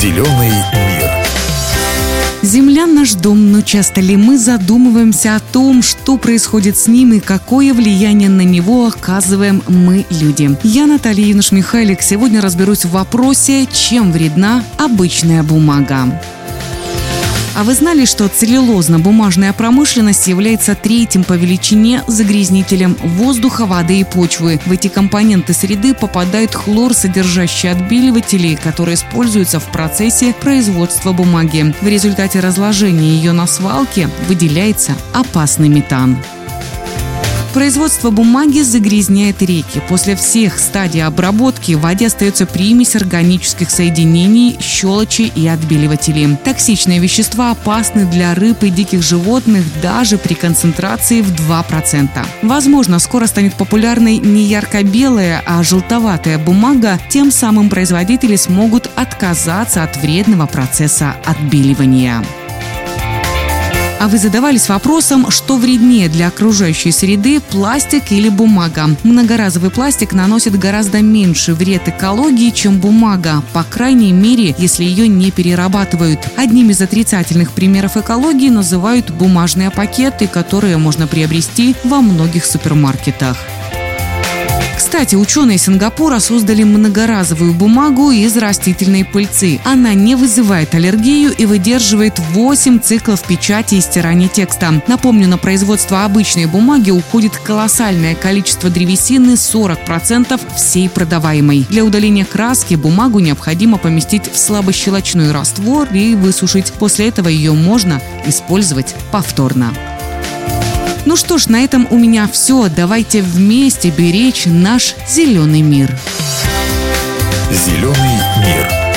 Зеленый мир. Земля наш дом, но часто ли мы задумываемся о том, что происходит с ним и какое влияние на него оказываем мы, люди? Я, Наталья Януш-Михайлик, сегодня разберусь в вопросе, чем вредна обычная бумага. А вы знали, что целлюлозно-бумажная промышленность является третьим по величине загрязнителем воздуха, воды и почвы? В эти компоненты среды попадают хлор, содержащие отбеливатели, которые используются в процессе производства бумаги. В результате разложения ее на свалке выделяется опасный метан. Производство бумаги загрязняет реки. После всех стадий обработки в воде остается примесь органических соединений, щелочи и отбеливателей. Токсичные вещества опасны для рыб и диких животных даже при концентрации в 2%. Возможно, скоро станет популярной не ярко-белая, а желтоватая бумага. Тем самым производители смогут отказаться от вредного процесса отбеливания. А вы задавались вопросом, что вреднее для окружающей среды – пластик или бумага? Многоразовый пластик наносит гораздо меньше вред экологии, чем бумага, по крайней мере, если ее не перерабатывают. Одним из отрицательных примеров экологии называют бумажные пакеты, которые можно приобрести во многих супермаркетах. Кстати, ученые Сингапура создали многоразовую бумагу из растительной пыльцы. Она не вызывает аллергию и выдерживает 8 циклов печати и стирания текста. Напомню, на производство обычной бумаги уходит колоссальное количество древесины 40% всей продаваемой. Для удаления краски бумагу необходимо поместить в слабощелочной раствор и высушить. После этого ее можно использовать повторно. Ну что ж, на этом у меня все. Давайте вместе беречь наш зеленый мир. Зеленый мир.